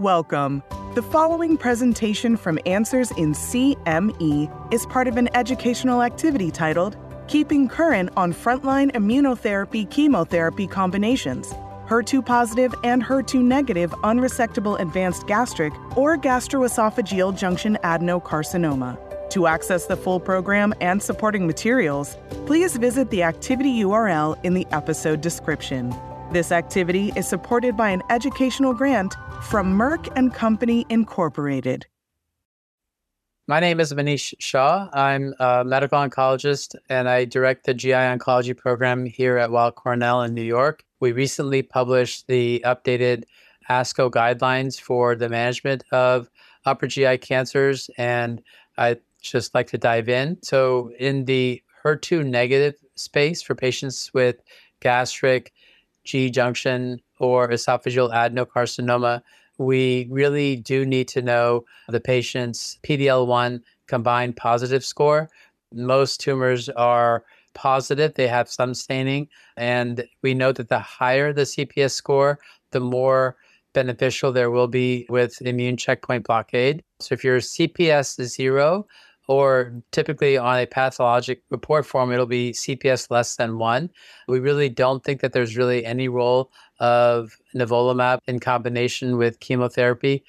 Welcome. The following presentation from Answers in CME is part of an educational activity titled Keeping Current on Frontline Immunotherapy Chemotherapy Combinations HER2 positive and HER2 negative unresectable advanced gastric or gastroesophageal junction adenocarcinoma. To access the full program and supporting materials, please visit the activity URL in the episode description. This activity is supported by an educational grant from Merck and Company Incorporated. My name is Manish Shah. I'm a medical oncologist and I direct the GI oncology program here at Weill Cornell in New York. We recently published the updated ASCO guidelines for the management of upper GI cancers, and I'd just like to dive in. So, in the HER2 negative space for patients with gastric, G junction, or esophageal adenocarcinoma, we really do need to know the patient's PD L1 combined positive score. Most tumors are positive, they have some staining, and we know that the higher the CPS score, the more beneficial there will be with immune checkpoint blockade. So if your CPS is zero, or typically on a pathologic report form, it'll be CPS less than one. We really don't think that there's really any role of nivolumab in combination with chemotherapy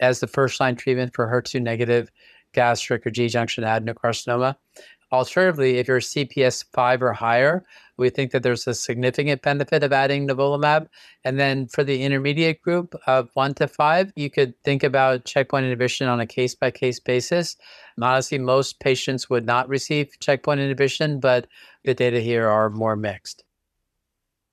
as the first line treatment for HER2 negative gastric or G junction adenocarcinoma. Alternatively, if you're CPS 5 or higher, we think that there's a significant benefit of adding nivolumab. And then for the intermediate group of 1 to 5, you could think about checkpoint inhibition on a case by case basis. Honestly, most patients would not receive checkpoint inhibition, but the data here are more mixed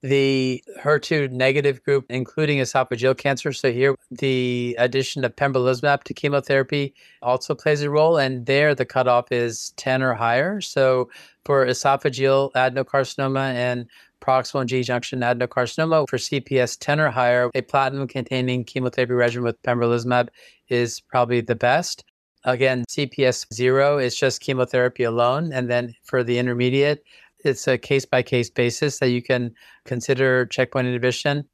the HER2 negative group, including esophageal cancer. So here, the addition of pembrolizumab to chemotherapy also plays a role, and there the cutoff is 10 or higher. So for esophageal adenocarcinoma and proximal G junction adenocarcinoma for CPS 10 or higher, a platinum containing chemotherapy regimen with pembrolizumab is probably the best. Again, CPS zero is just chemotherapy alone. And then for the intermediate, it's a case by case basis that you can consider checkpoint inhibition.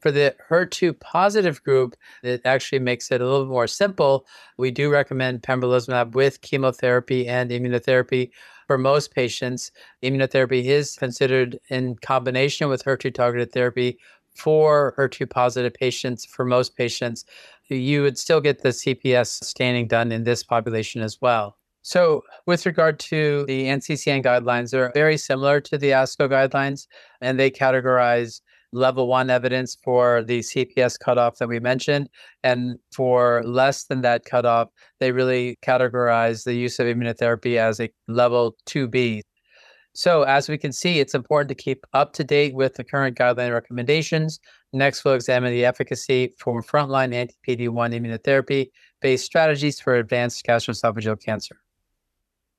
For the HER2 positive group, it actually makes it a little more simple. We do recommend pembrolizumab with chemotherapy and immunotherapy. For most patients, immunotherapy is considered in combination with HER2 targeted therapy for HER2 positive patients. For most patients, you would still get the CPS staining done in this population as well. So, with regard to the NCCN guidelines, they're very similar to the ASCO guidelines, and they categorize level one evidence for the CPS cutoff that we mentioned. And for less than that cutoff, they really categorize the use of immunotherapy as a level 2B. So, as we can see, it's important to keep up to date with the current guideline recommendations. Next, we'll examine the efficacy for frontline anti PD 1 immunotherapy based strategies for advanced gastroesophageal cancer.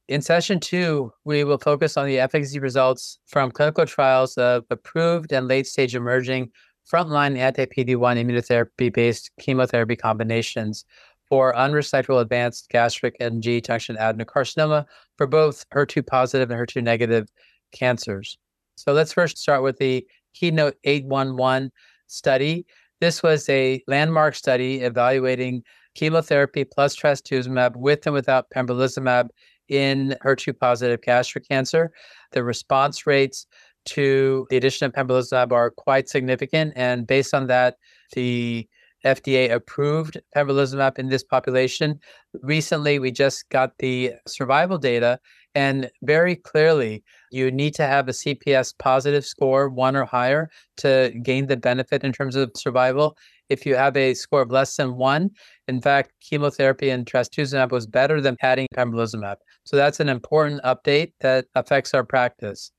In session two, we will focus on the efficacy results from clinical trials of approved and late stage emerging frontline anti PD 1 immunotherapy based chemotherapy combinations for unresectable advanced gastric and G junction adenocarcinoma for both HER2 positive and HER2 negative cancers. So let's first start with the Keynote 811 study. This was a landmark study evaluating chemotherapy plus trastuzumab with and without pembrolizumab in HER2 positive gastric cancer. The response rates to the addition of pembrolizumab are quite significant. And based on that, the FDA approved pembrolizumab in this population. Recently, we just got the survival data, and very clearly, you need to have a CPS positive score, one or higher, to gain the benefit in terms of survival. If you have a score of less than one, in fact, chemotherapy and trastuzumab was better than adding pembrolizumab. So that's an important update that affects our practice.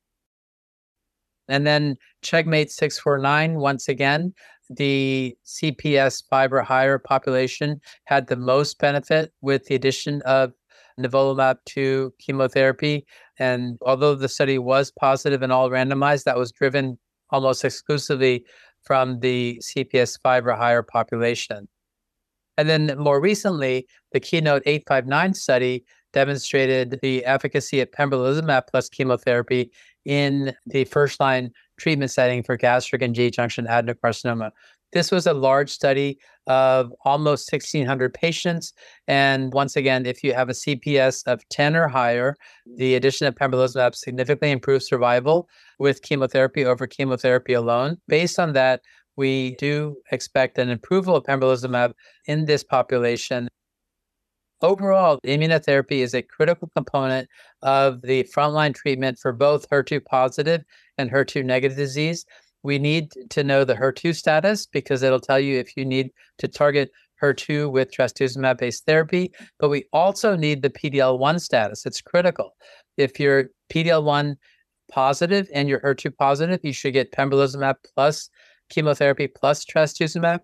And then Checkmate 649, once again, the CPS 5 or higher population had the most benefit with the addition of nivolumab to chemotherapy. And although the study was positive and all randomized, that was driven almost exclusively from the CPS 5 or higher population. And then more recently, the Keynote 859 study demonstrated the efficacy of pembrolizumab plus chemotherapy in the first line treatment setting for gastric and G junction adenocarcinoma. This was a large study of almost 1,600 patients. And once again, if you have a CPS of 10 or higher, the addition of pembrolizumab significantly improves survival with chemotherapy over chemotherapy alone. Based on that, we do expect an approval of pembrolizumab in this population. Overall, immunotherapy is a critical component of the frontline treatment for both HER2 positive and HER2 negative disease. We need to know the HER2 status because it'll tell you if you need to target HER2 with trastuzumab based therapy, but we also need the PDL1 status. It's critical. If you're PDL1 positive and you're HER2 positive, you should get pembrolizumab plus chemotherapy plus trastuzumab.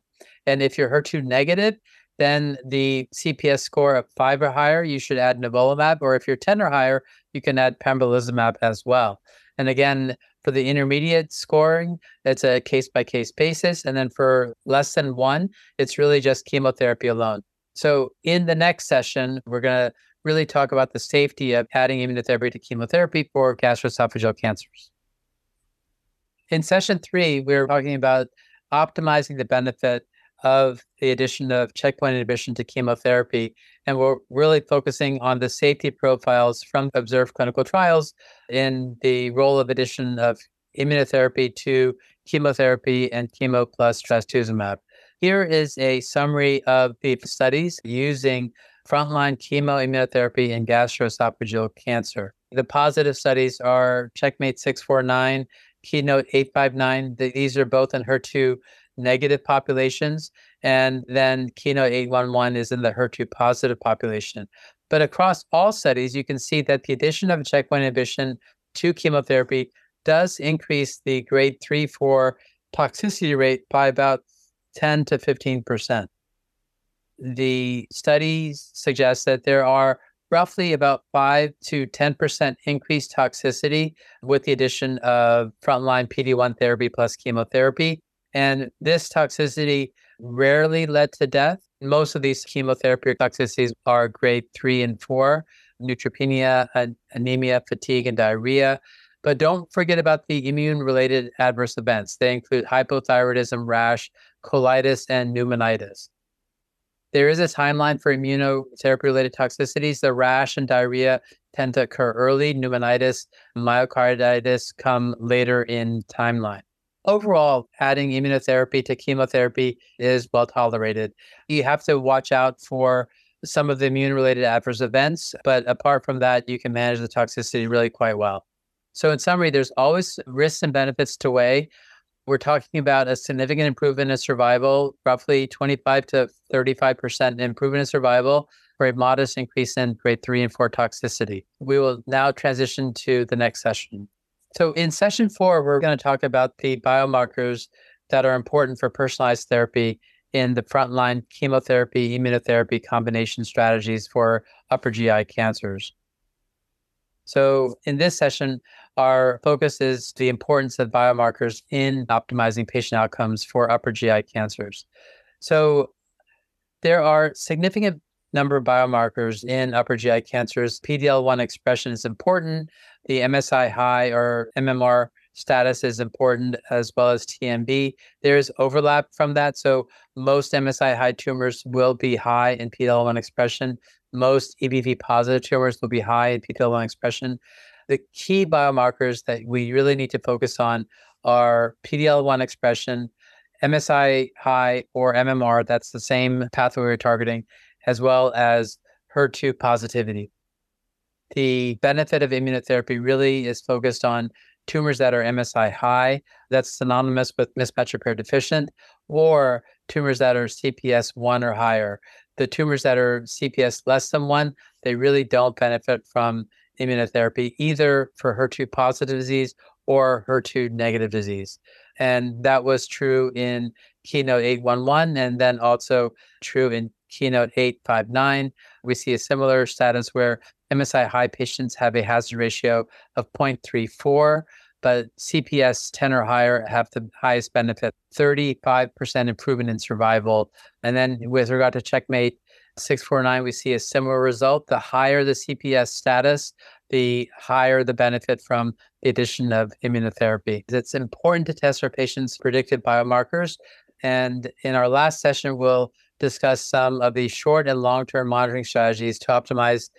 And if you're HER2 negative, then the CPS score of five or higher, you should add nivolumab, or if you're 10 or higher, you can add pembrolizumab as well. And again, for the intermediate scoring, it's a case by case basis. And then for less than one, it's really just chemotherapy alone. So in the next session, we're going to really talk about the safety of adding immunotherapy to chemotherapy for gastroesophageal cancers. In session three, we we're talking about optimizing the benefit of the addition of checkpoint inhibition to chemotherapy. And we're really focusing on the safety profiles from observed clinical trials in the role of addition of immunotherapy to chemotherapy and chemo plus trastuzumab. Here is a summary of the studies using frontline chemoimmunotherapy in gastroesophageal cancer. The positive studies are Checkmate 649, Keynote 859. These are both in HER2 negative populations. And then Keynote 811 is in the HER2 positive population. But across all studies, you can see that the addition of checkpoint inhibition to chemotherapy does increase the grade 3 4 toxicity rate by about 10 to 15%. The studies suggest that there are roughly about 5 to 10% increased toxicity with the addition of frontline PD1 therapy plus chemotherapy. And this toxicity rarely led to death. Most of these chemotherapy toxicities are grade three and four neutropenia, anemia, fatigue, and diarrhea. But don't forget about the immune related adverse events. They include hypothyroidism, rash, colitis, and pneumonitis. There is a timeline for immunotherapy related toxicities. The rash and diarrhea tend to occur early. Pneumonitis, myocarditis come later in timeline overall, adding immunotherapy to chemotherapy is well tolerated. You have to watch out for some of the immune related adverse events, but apart from that, you can manage the toxicity really quite well. So, in summary, there's always risks and benefits to weigh. We're talking about a significant improvement in survival, roughly 25 to 35% improvement in survival for a modest increase in grade three and four toxicity. We will now transition to the next session. So, in session four, we're going to talk about the biomarkers that are important for personalized therapy in the frontline chemotherapy, immunotherapy combination strategies for upper GI cancers. So, in this session, our focus is the importance of biomarkers in optimizing patient outcomes for upper GI cancers. So, there are significant number of biomarkers in upper GI cancers. PDL1 expression is important. The MSI high or MMR status is important as well as TMB. There is overlap from that. So most MSI high tumors will be high in PDL1 expression. Most EBV positive tumors will be high in PDL1 expression. The key biomarkers that we really need to focus on are PDL1 expression, MSI high or MMR, that's the same pathway we're targeting, as well as HER2 positivity. The benefit of immunotherapy really is focused on tumors that are MSI high, that's synonymous with mismatch repair deficient, or tumors that are CPS 1 or higher. The tumors that are CPS less than 1, they really don't benefit from immunotherapy, either for HER2 positive disease or HER2 negative disease. And that was true in Keynote 811 and then also true in Keynote 859. We see a similar status where MSI high patients have a hazard ratio of 0.34, but CPS 10 or higher have the highest benefit 35% improvement in survival. And then with regard to checkmate 649, we see a similar result. The higher the CPS status, the higher the benefit from the addition of immunotherapy. It's important to test our patients' predicted biomarkers And in our last session, we'll discuss some of the short and long term monitoring strategies to optimize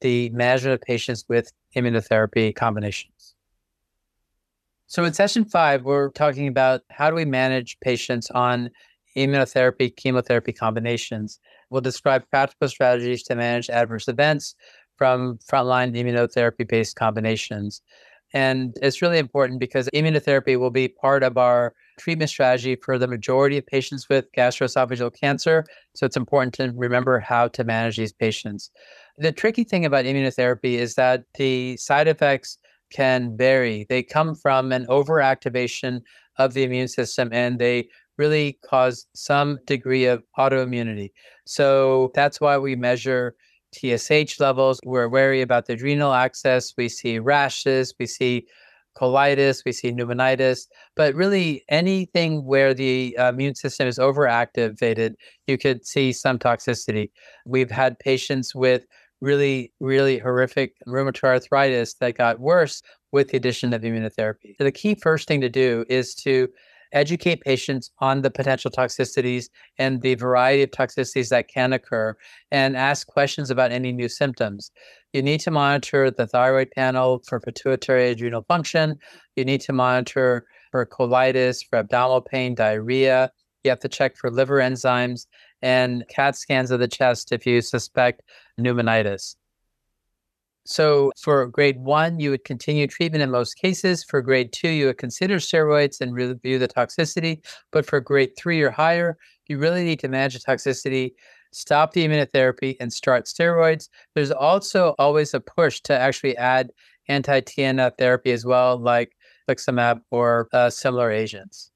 the management of patients with immunotherapy combinations. So, in session five, we're talking about how do we manage patients on immunotherapy, chemotherapy combinations. We'll describe practical strategies to manage adverse events from frontline immunotherapy based combinations. And it's really important because immunotherapy will be part of our treatment strategy for the majority of patients with gastroesophageal cancer. So it's important to remember how to manage these patients. The tricky thing about immunotherapy is that the side effects can vary. They come from an overactivation of the immune system and they really cause some degree of autoimmunity. So that's why we measure TSH levels. We're wary about the adrenal axis. We see rashes, we see colitis, we see pneumonitis, but really anything where the uh, immune system is overactivated, you could see some toxicity. We've had patients with really, really horrific rheumatoid arthritis that got worse with the addition of immunotherapy. So the key first thing to do is to educate patients on the potential toxicities and the variety of toxicities that can occur and ask questions about any new symptoms. You need to monitor the thyroid panel for pituitary adrenal function. You need to monitor for colitis, for abdominal pain, diarrhea. You have to check for liver enzymes and CAT scans of the chest if you suspect pneumonitis. So for grade one, you would continue treatment in most cases. For grade two, you would consider steroids and review the toxicity. But for grade three or higher, you really need to manage the toxicity, stop the immunotherapy, and start steroids. There's also always a push to actually add anti TNF therapy as well, like infliximab or uh, similar agents.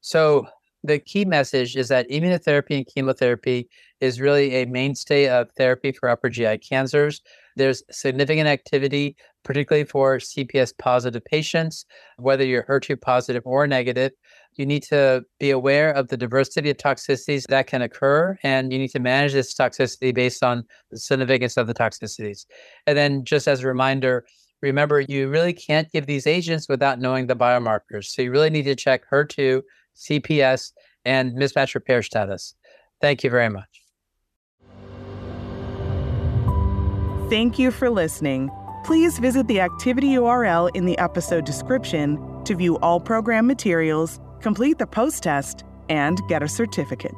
So the key message is that immunotherapy and chemotherapy is really a mainstay of therapy for upper GI cancers. There's significant activity, particularly for CPS positive patients, whether you're HER2 positive or negative. You need to be aware of the diversity of toxicities that can occur, and you need to manage this toxicity based on the significance of the toxicities. And then, just as a reminder, remember you really can't give these agents without knowing the biomarkers. So, you really need to check HER2, CPS, and mismatch repair status. Thank you very much. Thank you for listening. Please visit the activity URL in the episode description to view all program materials, complete the post test, and get a certificate.